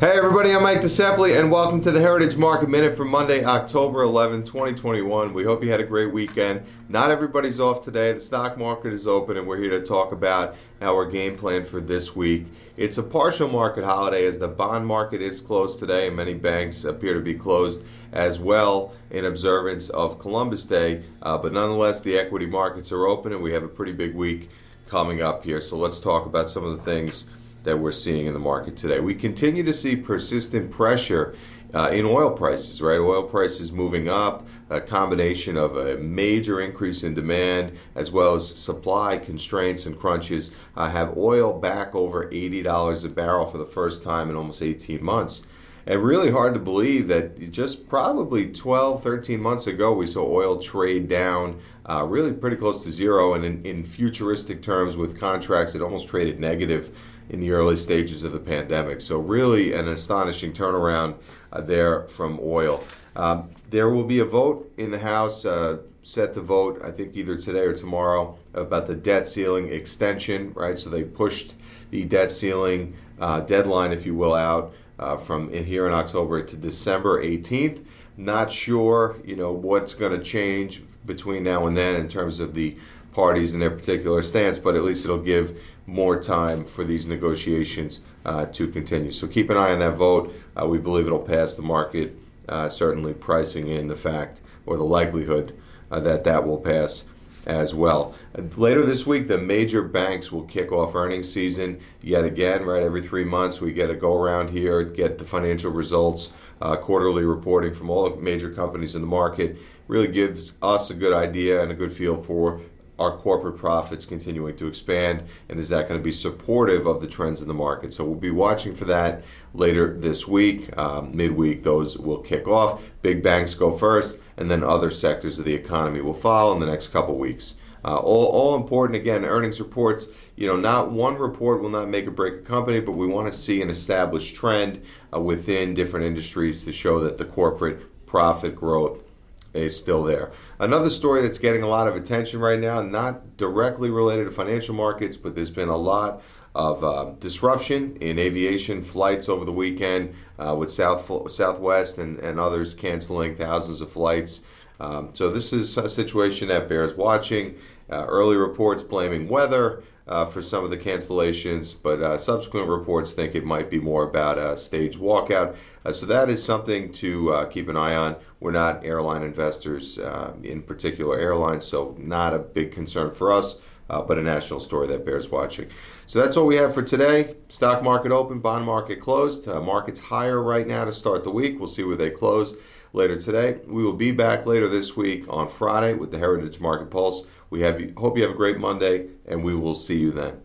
Hey everybody, I'm Mike DeSepoli and welcome to the Heritage Market Minute for Monday, October 11, 2021. We hope you had a great weekend. Not everybody's off today. The stock market is open and we're here to talk about our game plan for this week. It's a partial market holiday as the bond market is closed today and many banks appear to be closed as well in observance of Columbus Day. Uh, but nonetheless, the equity markets are open and we have a pretty big week coming up here. So let's talk about some of the things that we're seeing in the market today. We continue to see persistent pressure uh, in oil prices, right? Oil prices moving up, a combination of a major increase in demand as well as supply constraints and crunches uh, have oil back over $80 a barrel for the first time in almost 18 months. And really hard to believe that just probably 12, 13 months ago, we saw oil trade down uh, really pretty close to zero. And in, in futuristic terms, with contracts, it almost traded negative in the early stages of the pandemic. So, really, an astonishing turnaround uh, there from oil. Um, there will be a vote in the House uh, set to vote, I think, either today or tomorrow about the debt ceiling extension, right? So, they pushed the debt ceiling uh, deadline, if you will, out uh, from in here in October to December 18th. Not sure, you know, what's going to change between now and then in terms of the parties in their particular stance, but at least it'll give more time for these negotiations uh, to continue. So keep an eye on that vote. Uh, we believe it'll pass the market, uh, certainly pricing in the fact or the likelihood uh, that that will pass as well. Later this week, the major banks will kick off earnings season yet again, right? Every three months, we get a go around here, get the financial results, uh, quarterly reporting from all the major companies in the market. Really gives us a good idea and a good feel for our corporate profits continuing to expand, and is that going to be supportive of the trends in the market? So we'll be watching for that later this week. Um, midweek, those will kick off. Big banks go first, and then other sectors of the economy will follow in the next couple weeks. Uh, all, all important again earnings reports you know not one report will not make or break a company but we want to see an established trend uh, within different industries to show that the corporate profit growth is still there. Another story that's getting a lot of attention right now, not directly related to financial markets, but there's been a lot of uh, disruption in aviation flights over the weekend uh, with South Southwest and, and others canceling thousands of flights. Um, so this is a situation that bears watching. Uh, early reports blaming weather uh, for some of the cancellations, but uh, subsequent reports think it might be more about a stage walkout. Uh, so that is something to uh, keep an eye on. We're not airline investors uh, in particular airlines, so not a big concern for us. Uh, but a national story that bears watching. So that's all we have for today. Stock market open, bond market closed. market's higher right now to start the week. We'll see where they close later today. We will be back later this week on Friday with the Heritage Market Pulse. We have hope you have a great Monday, and we will see you then.